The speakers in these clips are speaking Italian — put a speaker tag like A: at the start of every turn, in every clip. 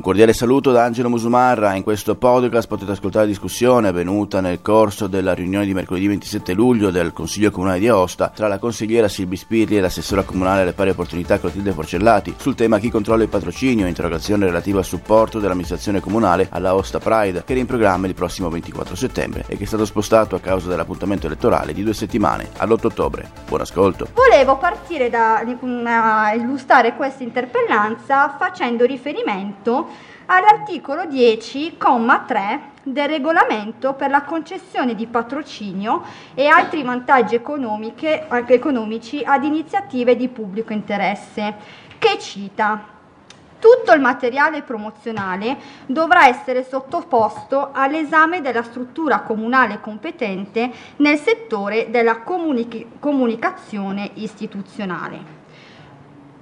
A: Un cordiale saluto da Angelo Musumarra. In questo podcast potete ascoltare la discussione avvenuta nel corso della riunione di mercoledì 27 luglio del Consiglio Comunale di Aosta tra la consigliera Silvi Spirli e l'assessora comunale alle pari opportunità Clotilde Forcellati sul tema chi controlla il patrocinio, interrogazione relativa al supporto dell'amministrazione comunale alla Aosta Pride che era in programma il prossimo 24 settembre e che è stato spostato a causa dell'appuntamento elettorale di due settimane all'8 ottobre. Buon ascolto.
B: Volevo partire da illustrare questa interpellanza facendo riferimento all'articolo 10,3 del regolamento per la concessione di patrocinio e altri vantaggi economici ad iniziative di pubblico interesse, che cita tutto il materiale promozionale dovrà essere sottoposto all'esame della struttura comunale competente nel settore della comunic- comunicazione istituzionale.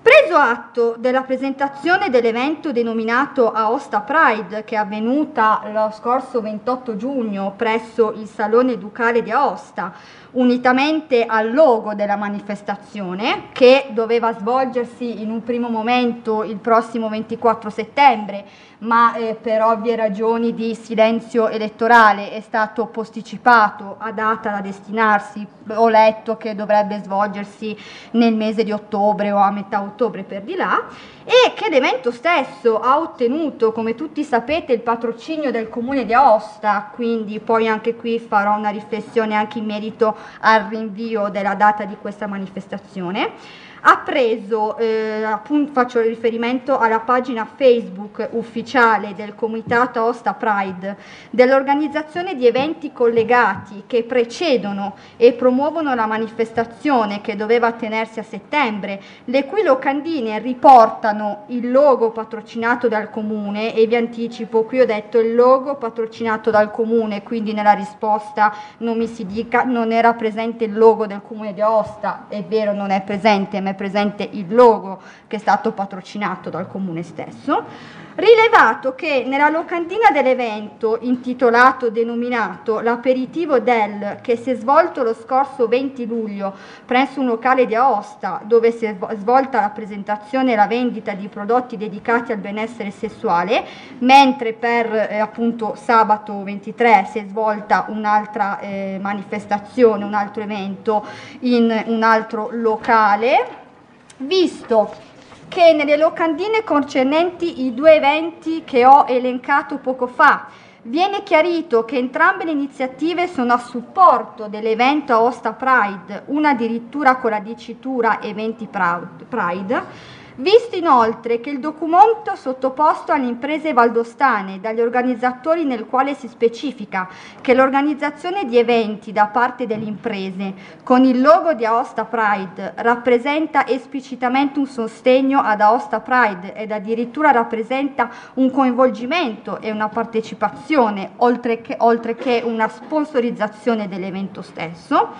B: Preso atto della presentazione dell'evento denominato Aosta Pride che è avvenuta lo scorso 28 giugno presso il Salone Ducale di Aosta, unitamente al logo della manifestazione che doveva svolgersi in un primo momento il prossimo 24 settembre, ma eh, per ovvie ragioni di silenzio elettorale è stato posticipato a data da destinarsi, ho letto che dovrebbe svolgersi nel mese di ottobre o a metà ottobre per di là, e che l'evento stesso ha ottenuto, come tutti sapete, il patrocinio del comune di Aosta, quindi poi anche qui farò una riflessione anche in merito al rinvio della data di questa manifestazione ha preso, eh, appunto faccio riferimento alla pagina Facebook ufficiale del Comitato Osta Pride, dell'organizzazione di eventi collegati che precedono e promuovono la manifestazione che doveva tenersi a settembre, le cui locandine riportano il logo patrocinato dal comune e vi anticipo, qui ho detto il logo patrocinato dal comune, quindi nella risposta non mi si dica non era presente il logo del comune di Aosta, è vero non è presente, è presente il logo che è stato patrocinato dal comune stesso, rilevato che nella locandina dell'evento intitolato denominato l'aperitivo del che si è svolto lo scorso 20 luglio presso un locale di Aosta dove si è svolta la presentazione e la vendita di prodotti dedicati al benessere sessuale mentre per eh, appunto sabato 23 si è svolta un'altra eh, manifestazione un altro evento in un altro locale visto che nelle locandine concernenti i due eventi che ho elencato poco fa viene chiarito che entrambe le iniziative sono a supporto dell'evento Aosta Pride, una addirittura con la dicitura Eventi Pride, Visto inoltre che il documento sottoposto alle imprese valdostane dagli organizzatori nel quale si specifica che l'organizzazione di eventi da parte delle imprese con il logo di Aosta Pride rappresenta esplicitamente un sostegno ad Aosta Pride ed addirittura rappresenta un coinvolgimento e una partecipazione oltre che, oltre che una sponsorizzazione dell'evento stesso.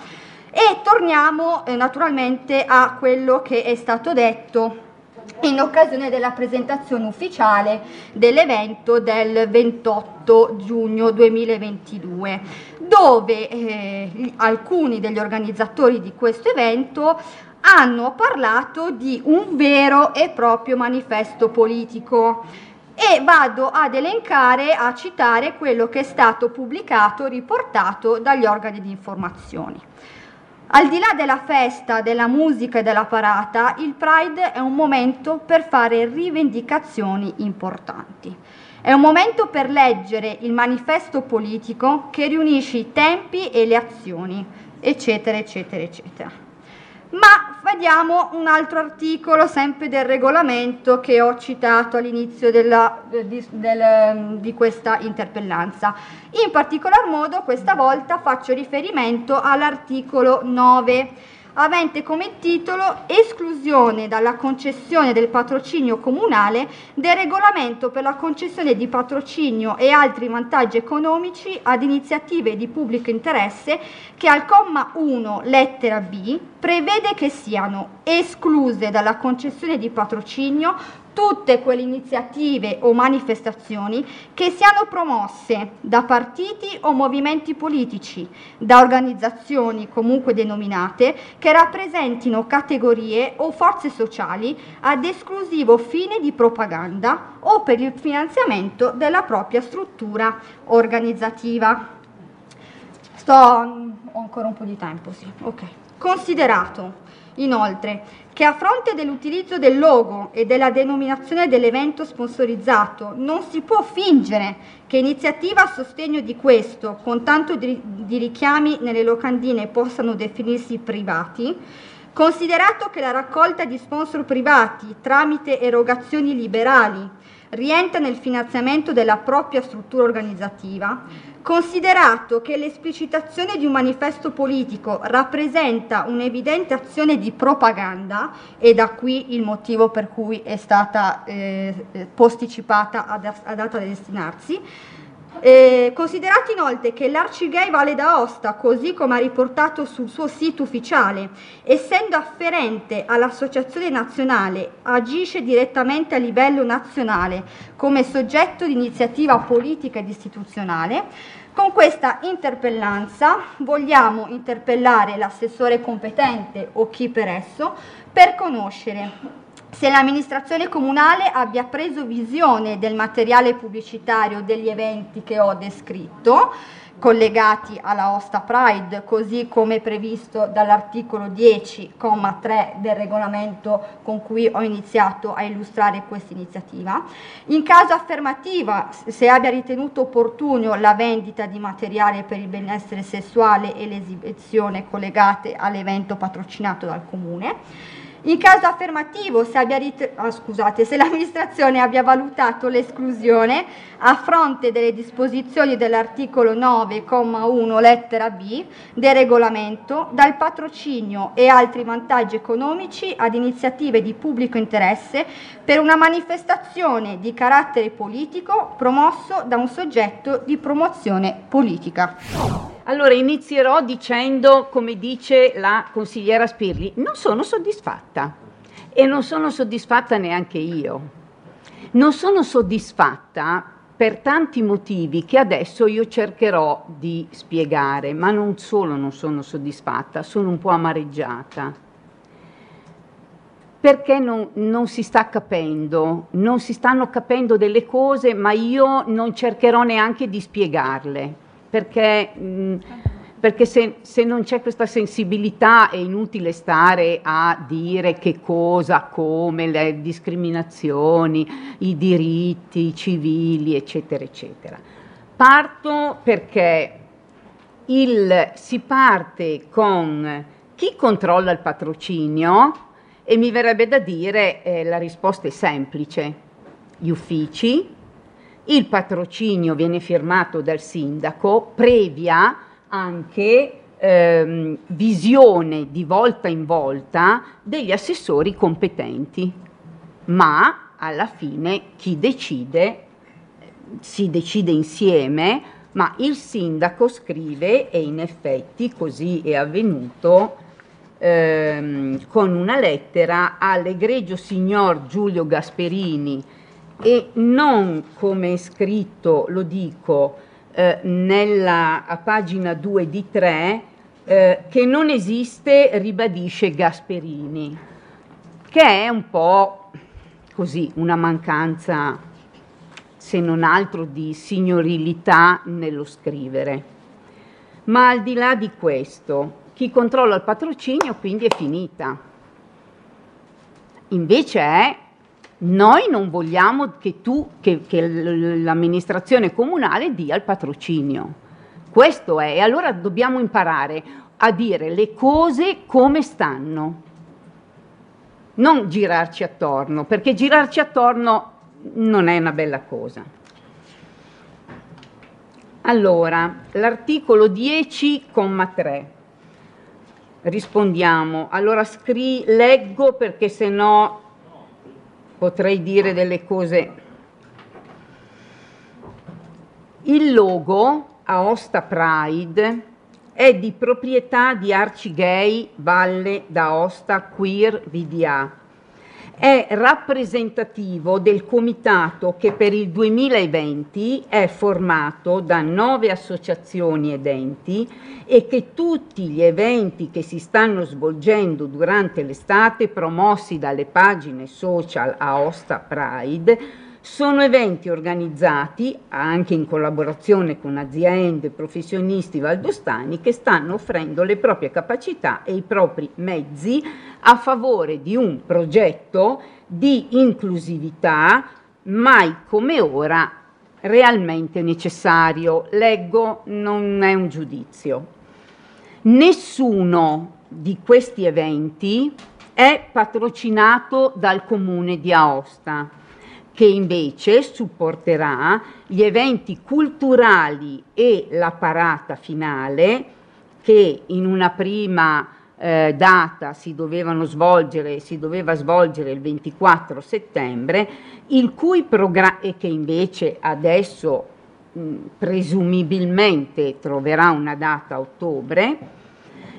B: E torniamo eh, naturalmente a quello che è stato detto in occasione della presentazione ufficiale dell'evento del 28 giugno 2022, dove eh, alcuni degli organizzatori di questo evento hanno parlato di un vero e proprio manifesto politico e vado ad elencare, a citare quello che è stato pubblicato, riportato dagli organi di informazione. Al di là della festa, della musica e della parata, il Pride è un momento per fare rivendicazioni importanti. È un momento per leggere il manifesto politico che riunisce i tempi e le azioni, eccetera, eccetera, eccetera. Ma vediamo un altro articolo, sempre del regolamento, che ho citato all'inizio della, di, del, di questa interpellanza. In particolar modo, questa volta faccio riferimento all'articolo 9 avente come titolo Esclusione dalla concessione del patrocinio comunale del regolamento per la concessione di patrocinio e altri vantaggi economici ad iniziative di pubblico interesse che al comma 1 lettera B prevede che siano escluse dalla concessione di patrocinio tutte quelle iniziative o manifestazioni che siano promosse da partiti o movimenti politici, da organizzazioni comunque denominate, che rappresentino categorie o forze sociali ad esclusivo fine di propaganda o per il finanziamento della propria struttura organizzativa. Sto ho ancora un po' di tempo, sì. Ok. Considerato Inoltre, che a fronte dell'utilizzo del logo e della denominazione dell'evento sponsorizzato non si può fingere che iniziative a sostegno di questo, con tanto di, di richiami nelle locandine, possano definirsi privati, considerato che la raccolta di sponsor privati tramite erogazioni liberali rientra nel finanziamento della propria struttura organizzativa, Considerato che l'esplicitazione di un manifesto politico rappresenta un'evidente azione di propaganda, e da qui il motivo per cui è stata eh, posticipata a, data da destinarsi, eh, considerato inoltre che l'Arcigay Valle d'Aosta, così come ha riportato sul suo sito ufficiale, essendo afferente all'Associazione Nazionale, agisce direttamente a livello nazionale come soggetto di iniziativa politica ed istituzionale, con questa interpellanza vogliamo interpellare l'assessore competente o chi per esso per conoscere se l'amministrazione comunale abbia preso visione del materiale pubblicitario degli eventi che ho descritto, collegati alla Osta Pride, così come previsto dall'articolo 10,3 del regolamento con cui ho iniziato a illustrare questa iniziativa. In caso affermativa, se abbia ritenuto opportuno la vendita di materiale per il benessere sessuale e l'esibizione collegate all'evento patrocinato dal Comune in caso affermativo, se, rit- oh, scusate, se l'amministrazione abbia valutato l'esclusione a fronte delle disposizioni dell'articolo 9,1 lettera B del regolamento dal patrocinio e altri vantaggi economici ad iniziative di pubblico interesse per una manifestazione di carattere politico promosso da un soggetto di promozione politica.
C: Allora inizierò dicendo, come dice la consigliera Spirli, non sono soddisfatta e non sono soddisfatta neanche io. Non sono soddisfatta per tanti motivi che adesso io cercherò di spiegare, ma non solo non sono soddisfatta, sono un po' amareggiata. Perché non, non, si sta capendo, non si stanno capendo delle cose, ma io non cercherò neanche di spiegarle perché, mm, perché se, se, non c'è questa sensibilità è inutile stare a dire che cosa, come, le discriminazioni, i diritti civili, eccetera, eccetera. Parto perché il, si parte con chi controlla il patrocinio e mi verrebbe da dire eh, la risposta è semplice, gli uffici, il patrocinio viene firmato dal sindaco previa anche ehm, visione di volta in volta degli assessori competenti, ma alla fine chi decide si decide insieme, ma il sindaco scrive e in effetti così è avvenuto ehm, con una lettera all'egregio signor Giulio Gasperini e non come è scritto, lo dico, eh, nella, pagina 2 di 3, eh, che non esiste, ribadisce Gasperini, che è un po' così una mancanza, se non altro, di signorilità nello scrivere. Ma al di là di questo, chi controlla il patrocinio quindi è finita. Invece è noi non vogliamo che tu, che, che l'amministrazione comunale dia il patrocinio. Questo è, e allora dobbiamo imparare a dire le cose come stanno, non girarci attorno, perché girarci attorno non è una bella cosa. Allora, l'articolo 10,3. Rispondiamo. Allora scri- leggo perché se no potrei dire delle cose. Il logo Aosta Pride è di proprietà di Arcigay Valle d'Aosta Queer VDA. È rappresentativo del comitato che per il 2020 è formato da nove associazioni ed enti e che tutti gli eventi che si stanno svolgendo durante l'estate promossi dalle pagine social Aosta Pride sono eventi organizzati anche in collaborazione con aziende e professionisti valdostani che stanno offrendo le proprie capacità e i propri mezzi a favore di un progetto di inclusività mai come ora realmente necessario. Leggo, non è un giudizio. Nessuno di questi eventi è patrocinato dal comune di Aosta che invece supporterà gli eventi culturali e la parata finale che in una prima eh, data si dovevano svolgere, si doveva svolgere il 24 settembre, il cui programma e che invece adesso mh, presumibilmente troverà una data a ottobre,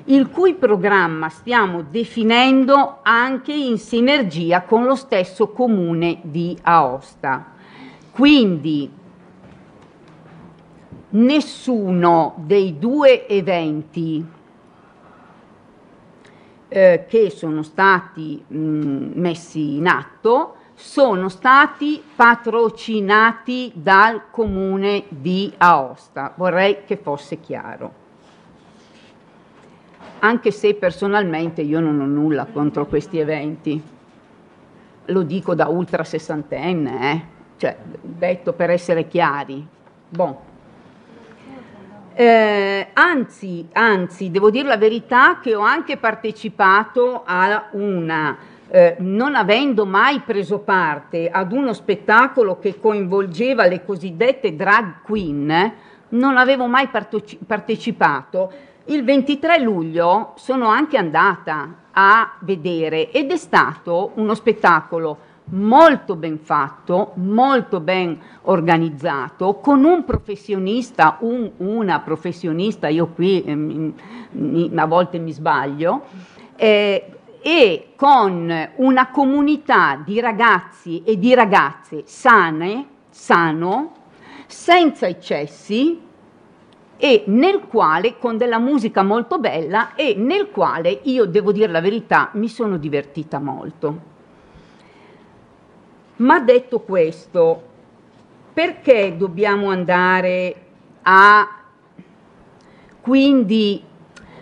C: il cui programma stiamo definendo anche in sinergia con lo stesso comune di Aosta. Quindi nessuno dei due eventi eh, che sono stati mh, messi in atto sono stati patrocinati dal comune di Aosta. Vorrei che fosse chiaro anche se personalmente io non ho nulla contro questi eventi. Lo dico da ultra sessantenne, eh? cioè, detto per essere chiari. Bon. Eh, anzi, anzi, devo dire la verità che ho anche partecipato a una, eh, non avendo mai preso parte ad uno spettacolo che coinvolgeva le cosiddette drag queen, non avevo mai partecipato il 23 luglio sono anche andata a vedere ed è stato uno spettacolo molto ben fatto, molto ben organizzato, con un professionista, un, una professionista, io qui eh, mi, a volte mi sbaglio, eh, e con una comunità di ragazzi e di ragazze sane, sano, senza eccessi, e nel quale, con della musica molto bella, e nel quale io devo dire la verità, mi sono divertita molto. Ma detto questo, perché dobbiamo andare a quindi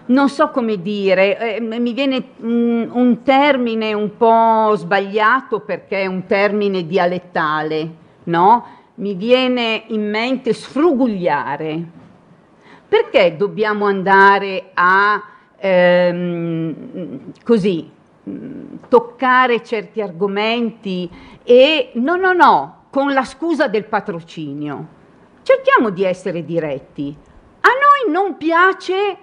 C: non so come dire, eh, mi viene un, un, termine un po' sbagliato perché è un termine dialettale, no? Mi viene in mente sfrugugliare. Perché dobbiamo andare a ehm, così toccare certi argomenti e no, no, no, con la scusa del patrocinio. Cerchiamo di essere diretti. A noi non piace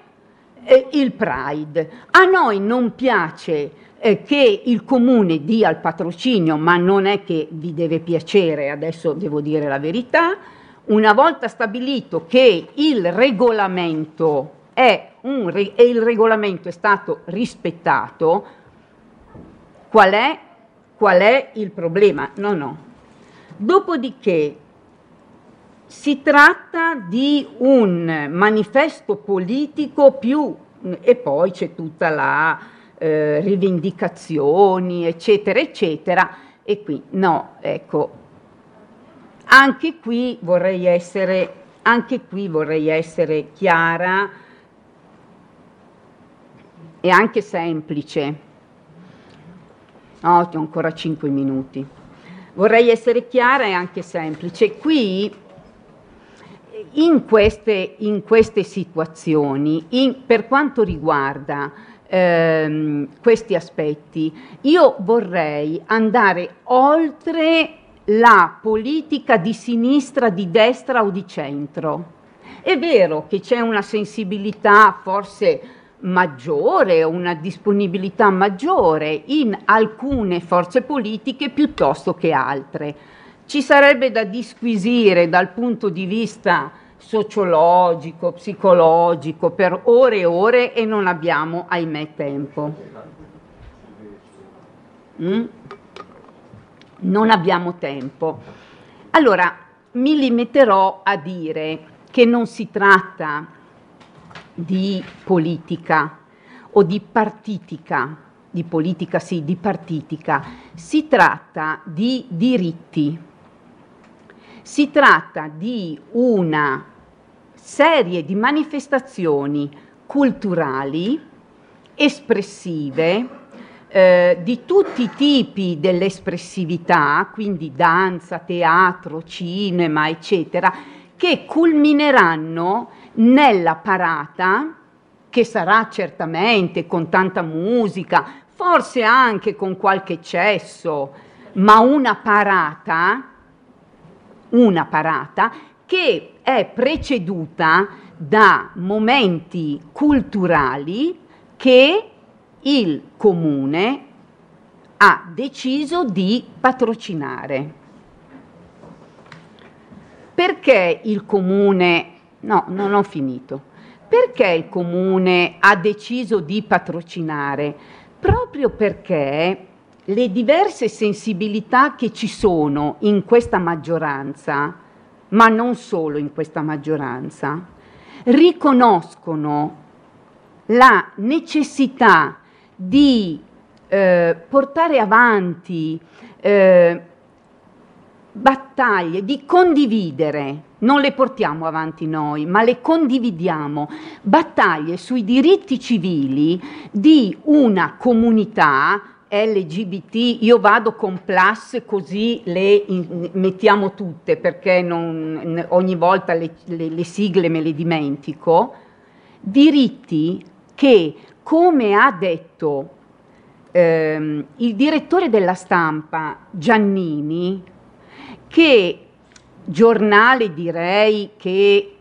C: eh, il Pride, a noi non piace eh, che il comune dia il patrocinio, ma non è che vi deve piacere, adesso devo dire la verità una volta stabilito che il regolamento è un, e il regolamento è stato rispettato, qual è, qual è il problema? No, no. Dopodiché si tratta di un manifesto politico più e poi c'è tutta la eh, rivendicazioni, eccetera, eccetera. E qui no, ecco, anche qui vorrei essere, qui vorrei essere chiara e anche semplice. No, ho ancora 5 minuti. Vorrei essere chiara e anche semplice. Qui, in queste, in queste situazioni, in, per quanto riguarda ehm, questi aspetti, io vorrei andare oltre la politica di sinistra, di destra o di centro. È vero che c'è una sensibilità forse maggiore, una disponibilità maggiore in alcune forze politiche piuttosto che altre. Ci sarebbe da disquisire dal punto di vista sociologico, psicologico per ore e ore e non abbiamo, ahimè, tempo. Mm? Non abbiamo tempo. Allora, mi limiterò a dire che non si tratta di politica o di partitica, di politica sì, di partitica, si tratta di diritti, si tratta di una serie di manifestazioni culturali, espressive, eh, di tutti i tipi dell'espressività, quindi danza, teatro, cinema, eccetera, che culmineranno nella parata, che sarà certamente con tanta musica, forse anche con qualche eccesso, ma una parata, una parata che è preceduta da momenti culturali che il comune ha deciso di patrocinare. Perché il comune, no, non ho finito, perché il comune ha deciso di patrocinare? Proprio perché le diverse sensibilità che ci sono in questa maggioranza, ma non solo in questa maggioranza, riconoscono la necessità di eh, portare avanti eh, battaglie, di condividere, non le portiamo avanti noi, ma le condividiamo, battaglie sui diritti civili di una comunità LGBT, io vado con plus così le in, mettiamo tutte perché non, ogni volta le, le, le sigle me le dimentico, diritti che come ha detto ehm, il direttore della stampa Giannini, che giornale direi che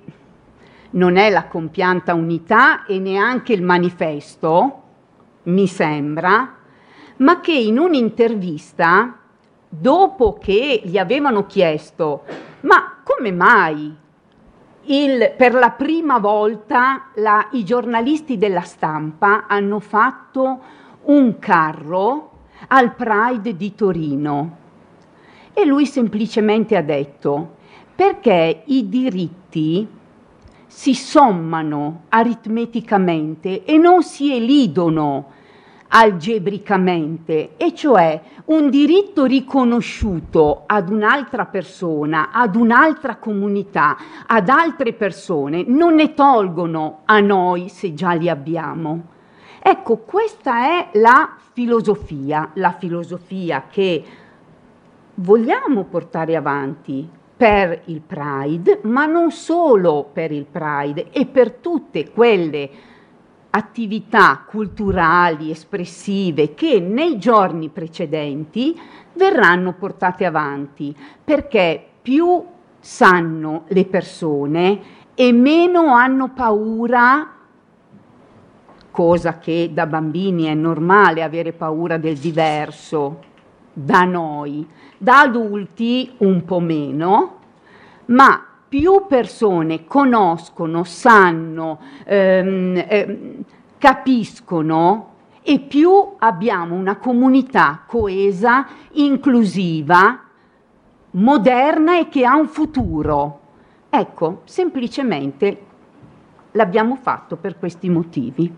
C: non è la compianta unità e neanche il manifesto, mi sembra, ma che in un'intervista, dopo che gli avevano chiesto, ma come mai il, per la prima volta la, i giornalisti della stampa hanno fatto un carro al Pride di Torino. E lui semplicemente ha detto perché i diritti si sommano aritmeticamente e non si elidono algebricamente, e cioè un diritto riconosciuto ad un'altra persona, ad un'altra comunità, ad altre persone, non ne tolgono a noi se già li abbiamo. Ecco, questa è la filosofia, la filosofia che vogliamo portare avanti per il Pride, ma non solo per il Pride e per tutte quelle attività culturali, espressive che nei giorni precedenti verranno portate avanti, perché più sanno le persone e meno hanno paura, cosa che da bambini è normale avere paura del diverso, da noi, da adulti un po' meno, ma più persone conoscono, sanno, ehm, eh, capiscono e più abbiamo una comunità coesa, inclusiva, moderna e che ha un futuro. Ecco, semplicemente l'abbiamo fatto per questi motivi.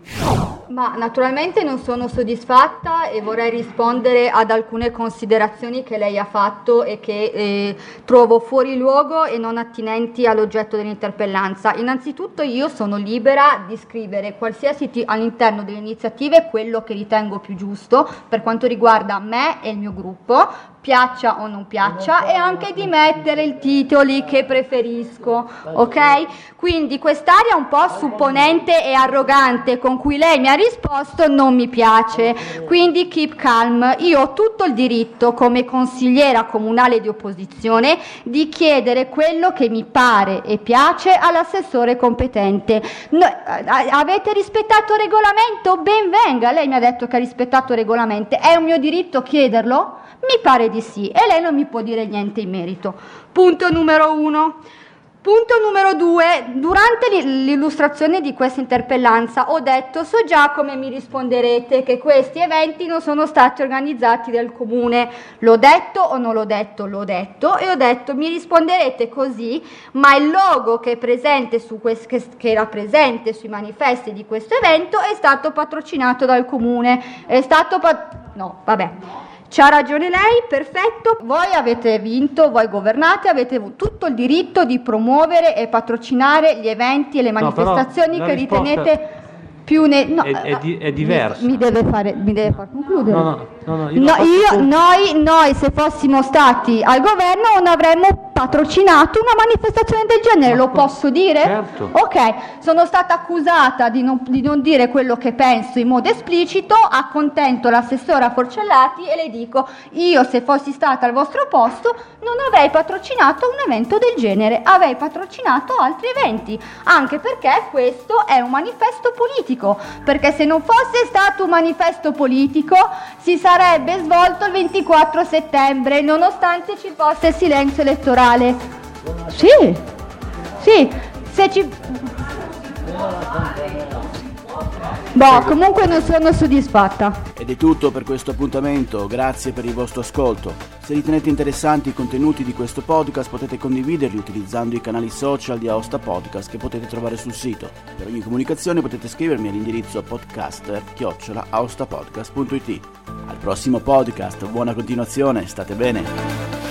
B: Ma naturalmente non sono soddisfatta e vorrei rispondere ad alcune considerazioni che lei ha fatto e che eh, trovo fuori luogo e non attinenti all'oggetto dell'interpellanza. Innanzitutto io sono libera di scrivere qualsiasi t- all'interno delle iniziative quello che ritengo più giusto per quanto riguarda me e il mio gruppo, piaccia o non piaccia, e anche di mettere i titoli che preferisco, ok? Quindi quest'aria un po' supponente e arrogante con cui lei mi ha risposto non mi piace, quindi keep calm. Io ho tutto il diritto come consigliera comunale di opposizione di chiedere quello che mi pare e piace all'assessore competente. No, avete rispettato il regolamento? Ben venga, lei mi ha detto che ha rispettato il regolamento, è un mio diritto chiederlo? Mi pare di sì e lei non mi può dire niente in merito. Punto numero uno. Punto numero due, durante l'illustrazione di questa interpellanza ho detto so già come mi risponderete che questi eventi non sono stati organizzati dal comune, l'ho detto o non l'ho detto? L'ho detto e ho detto mi risponderete così, ma il logo che, è presente su quest- che, che era presente sui manifesti di questo evento è stato patrocinato dal comune, è stato... Pat- no, vabbè. C'ha ragione lei, perfetto. Voi avete vinto, voi governate, avete tutto il diritto di promuovere e patrocinare gli eventi e le manifestazioni
D: no,
B: che ritenete più ne-
D: no, è, è, di- è diverso.
B: Mi, mi, deve fare, mi deve far concludere.
D: No, no, no, no, io,
B: no, io noi, noi, se fossimo stati al governo non avremmo patrocinato una manifestazione del genere, Ma lo posso dire?
D: Certo.
B: Ok, sono stata accusata di non, di non, dire quello che penso in modo esplicito, accontento l'assessora Forcellati e le dico, io se fossi stata al vostro posto non avrei patrocinato un evento del genere, avrei patrocinato altri eventi, anche perché questo è un manifesto politico perché se non fosse stato un manifesto politico si sarebbe svolto il 24 settembre, nonostante ci fosse il silenzio elettorale. Sì, sì, se ci... Boh, comunque non sono soddisfatta.
A: Ed è tutto per questo appuntamento, grazie per il vostro ascolto. Se ritenete interessanti i contenuti di questo podcast potete condividerli utilizzando i canali social di Aosta Podcast che potete trovare sul sito. Per ogni comunicazione potete scrivermi all'indirizzo podcaster-aostapodcast.it. Al prossimo podcast, buona continuazione, state bene!